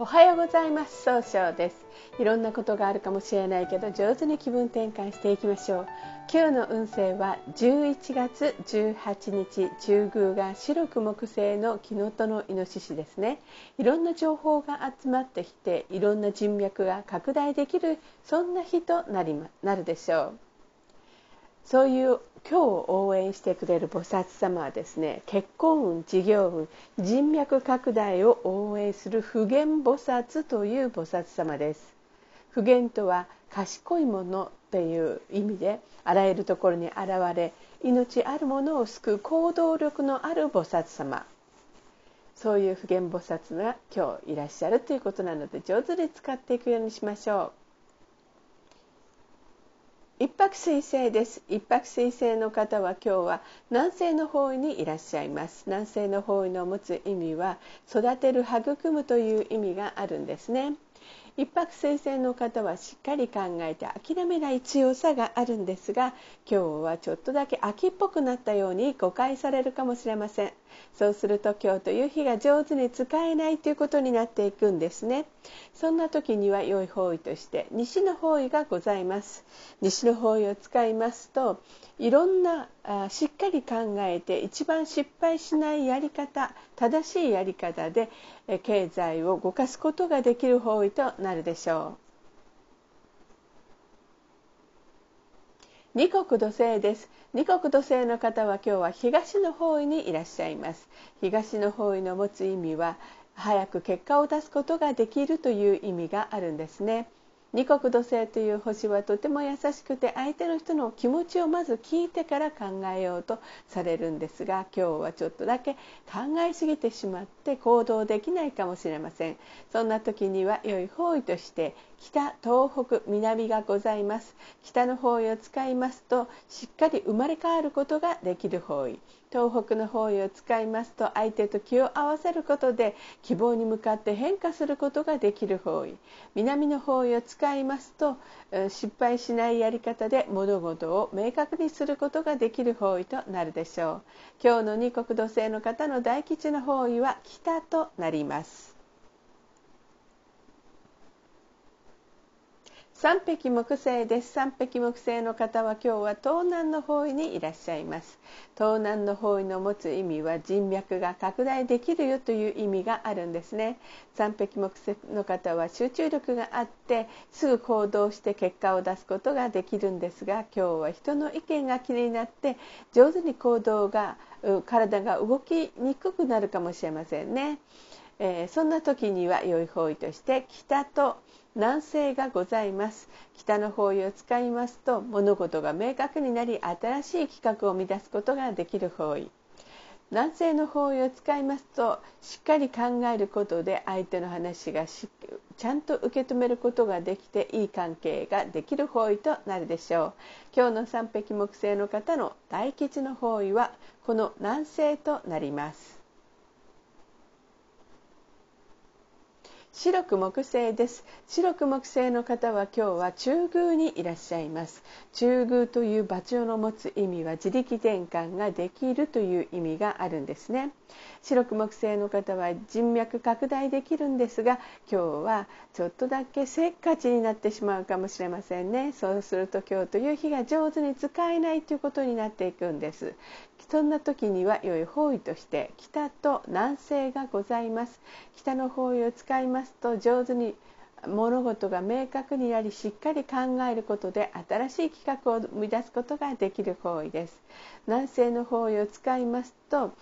おはようございます。総称です。いろんなことがあるかもしれないけど上手に気分転換していきましょう。今日の運勢は11月18日中宮が白く木星の木のとのイノシシですね。いろんな情報が集まってきていろんな人脈が拡大できるそんな日となりまなるでしょう。そういう今日応援してくれる菩薩様はですね結婚運事業運人脈拡大を応援する普賢菩薩という菩薩様です。普賢とは賢いものっていう意味であらゆるところに現れ命あるものを救う行動力のある菩薩様。そういう普賢菩薩が今日いらっしゃるということなので上手に使っていくようにしましょう。一泊水星です。一泊水星の方は今日は南西の方位にいらっしゃいます。南西の方位の持つ意味は育てる育むという意味があるんですね。一泊水星の方はしっかり考えて諦めない強さがあるんですが今日はちょっとだけ秋っぽくなったように誤解されるかもしれません。そうすると今日という日が上手に使えないということになっていくんですねそんな時には良い方位として西の方位がございます西の方位を使いますといろんなあしっかり考えて一番失敗しないやり方正しいやり方で経済を動かすことができる方位となるでしょう。二国土星です。二国土星の方は今日は東の方位にいらっしゃいます。東の方位の持つ意味は早く結果を出すことができるという意味があるんですね。二国土星という星はとても優しくて相手の人の気持ちをまず聞いてから考えようとされるんですが今日はちょっとだけ考えすぎてしまって行動できないかもしれません。そんな時には良い方位として北東北南がございます。北の方位を使いますとしっかり生まれ変わることができる方位。東北の方位を使いますと相手と気を合わせることで希望に向かって変化することができる方位。南の方位を使いますと失敗しないやり方で物事を明確にすることができる方位となるでしょう。今日の二国土星の方の大吉の方位は北となります。三匹木星です。三匹木星の方は今日は東南の方位にいらっしゃいます。東南の方位の持つ意味は人脈が拡大できるよという意味があるんですね。三匹木星の方は集中力があってすぐ行動して結果を出すことができるんですが今日は人の意見が気になって上手に行動が体が動きにくくなるかもしれませんね、えー、そんな時には良い方位として北と南西がございます。北の方位を使いますと物事が明確になり新しい企画を生み出すことができる方位。南西の方位を使いますとしっかり考えることで相手の話がちゃんと受け止めることができていい関係ができる方位となるでしょう。今日の三匹木星の方の大吉の方位はこの南西となります。白く木星です。白く木星の方は今日は中宮にいらっしゃいます。中宮という場所の持つ意味は自力転換ができるという意味があるんですね。白く木星の方は人脈拡大できるんですが今日はちょっとだけせっかちになってしまうかもしれませんね。そうすると今日という日が上手に使えないということになっていくんです。そんな時には良い方位として北と南西がございます。北の方位を使います。と上手に物事が明確になりしっかり考えることで新しい企画を生み出すことができる方位です。南西の方位を使いますと、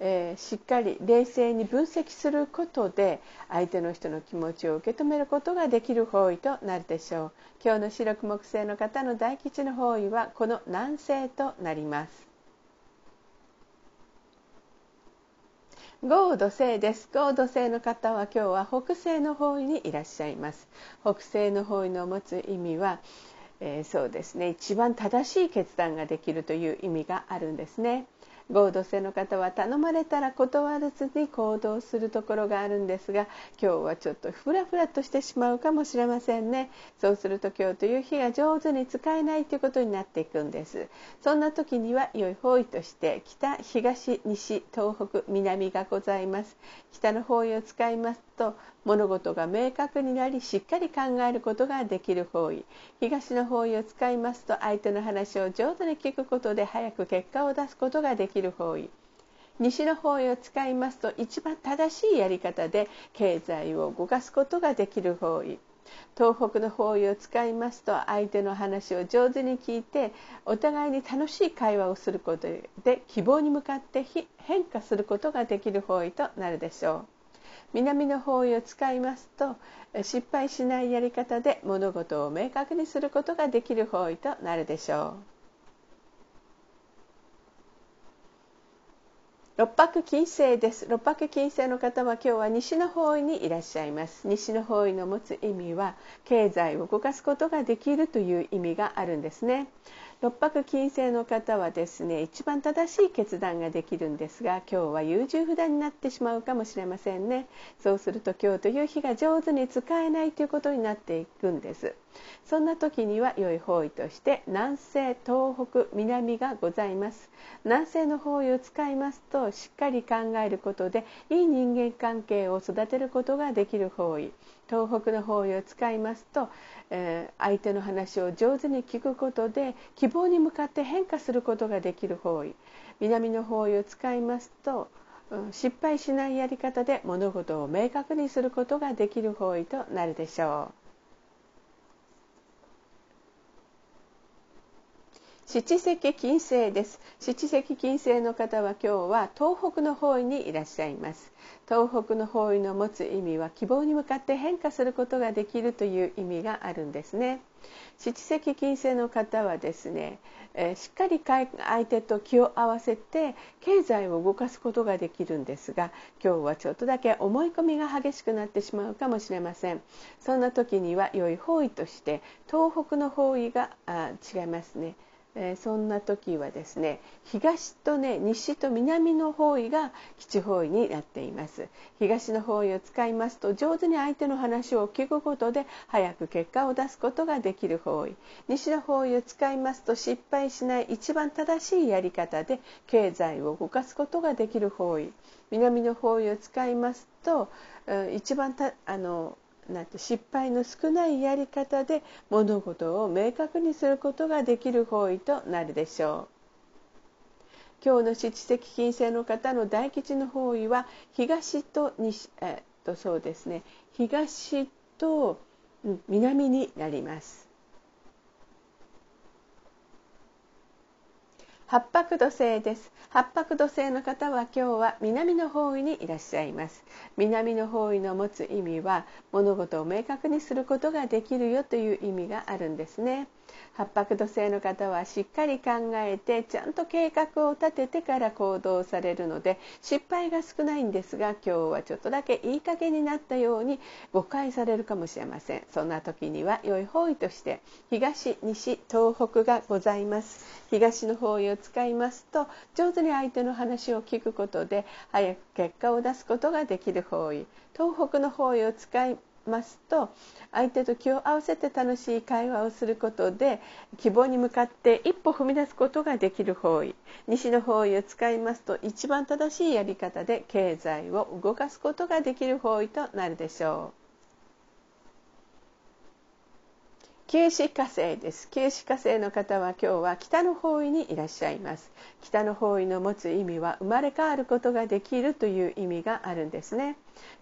えー、しっかり冷静に分析することで相手の人の気持ちを受け止めることができる方位となるでしょう。今日の白く木星の方の大吉の方位はこの南西となります。豪土星です。豪土星の方は今日は北西の方位にいらっしゃいます。北西の方位の持つ意味は、えー、そうですね。一番正しい決断ができるという意味があるんですね。合同性の方は頼まれたら断らずに行動するところがあるんですが今日はちょっとフラフラとしてしまうかもしれませんね。そうすると今日という日が上手に使えないということになっていくんです。そんな時には良い方位として北東西東北南がございます。北の方位を使いますと物事が明確になりしっかり考えることができる方位。東の方位を使いますと相手の話を上手に聞くことで早く結果を出すことができる方位。西の方位を使いますと一番正しいやり方で経済を動かすことができる方位。東北の方位を使いますと相手の話を上手に聞いてお互いに楽しい会話をすることで希望に向かって変化することができる方位となるでしょう。南の方位を使いますと失敗しないやり方で物事を明確にすることができる方位となるでしょう。六白金星です。六白金星の方は今日は西の方位にいらっしゃいます。西の方位の持つ意味は経済を動かすことができるという意味があるんですね。六白金星の方はですね一番正しい決断ができるんですが今日は優柔不断になってしまうかもしれませんね。そうすると今日という日が上手に使えないということになっていくんです。そんな時には良い方位として南西東北南がございます。南西の方位を使いますとしっかり考えることでいい人間関係を育てることができる方位。東北の方位を使いますとえー、相手の話を上手に聞くことで希望に向かって変化することができる方位。南の方位を使いますと、うん、失敗しないやり方で物事を明確にすることができる方位となるでしょう。七石金星です。七石金星の方は今日は東北の方位にいらっしゃいます。東北の方位の持つ意味は希望に向かって変化することができるという意味があるんですね。七石金星の方はですね、えー、しっかり相手と気を合わせて経済を動かすことができるんですが今日はちょっとだけ思い込みが激しくなってしまうかもしれません。そんな時には良い方位として東北の方位があ違いますね。え、そんな時はですね東とね西と南の方位が基地方位になっています。東の方位を使いますと上手に相手の話を聞くことで早く結果を出すことができる方位。西の方位を使いますと失敗しない一番正しいやり方で経済を動かすことができる方位。南の方位を使いますと、うん、一番たあのなんて失敗の少ないやり方で物事を明確にすることができる方位となるでしょう。今日の七石金星の方の大吉の方位は東と西えっとそうですね東と南になります。八白土星です。八白土星の方は今日は南の方位にいらっしゃいます。南の方位の持つ意味は物事を明確にすることができるよという意味があるんですね。八白土星の方はしっかり考えてちゃんと計画を立ててから行動されるので失敗が少ないんですが今日はちょっとだけいい加減になったように誤解されるかもしれませんそんな時には良い方位として東西東北がございます。東の方位を使いますと上手に相手の話を聞くことで早く結果を出すことができる方位。東北の方位を使いますと相手と気を合わせて楽しい会話をすることで希望に向かって一歩踏み出すことができる方位西の方位を使いますと一番正しいやり方で経済を動かすことができる方位となるでしょう。九死火星です。九死火星の方は今日は北の方位にいらっしゃいます。北の方位の持つ意味は生まれ変わることができるという意味があるんですね。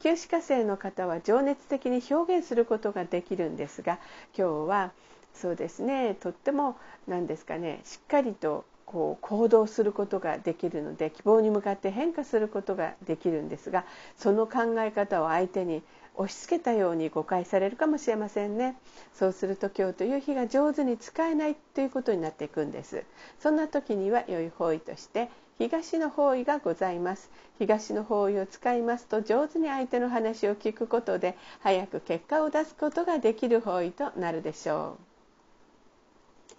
九死火星の方は情熱的に表現することができるんですが今日はそうですねとっても何ですかねしっかりとこう行動することができるので希望に向かって変化することができるんですがその考え方を相手に押し付けたように誤解されるかもしれませんね。そうすると今日という日が上手に使えないということになっていくんです。そんな時には良い方位として東の方位がございます。東の方位を使いますと上手に相手の話を聞くことで早く結果を出すことができる方位となるでしょう。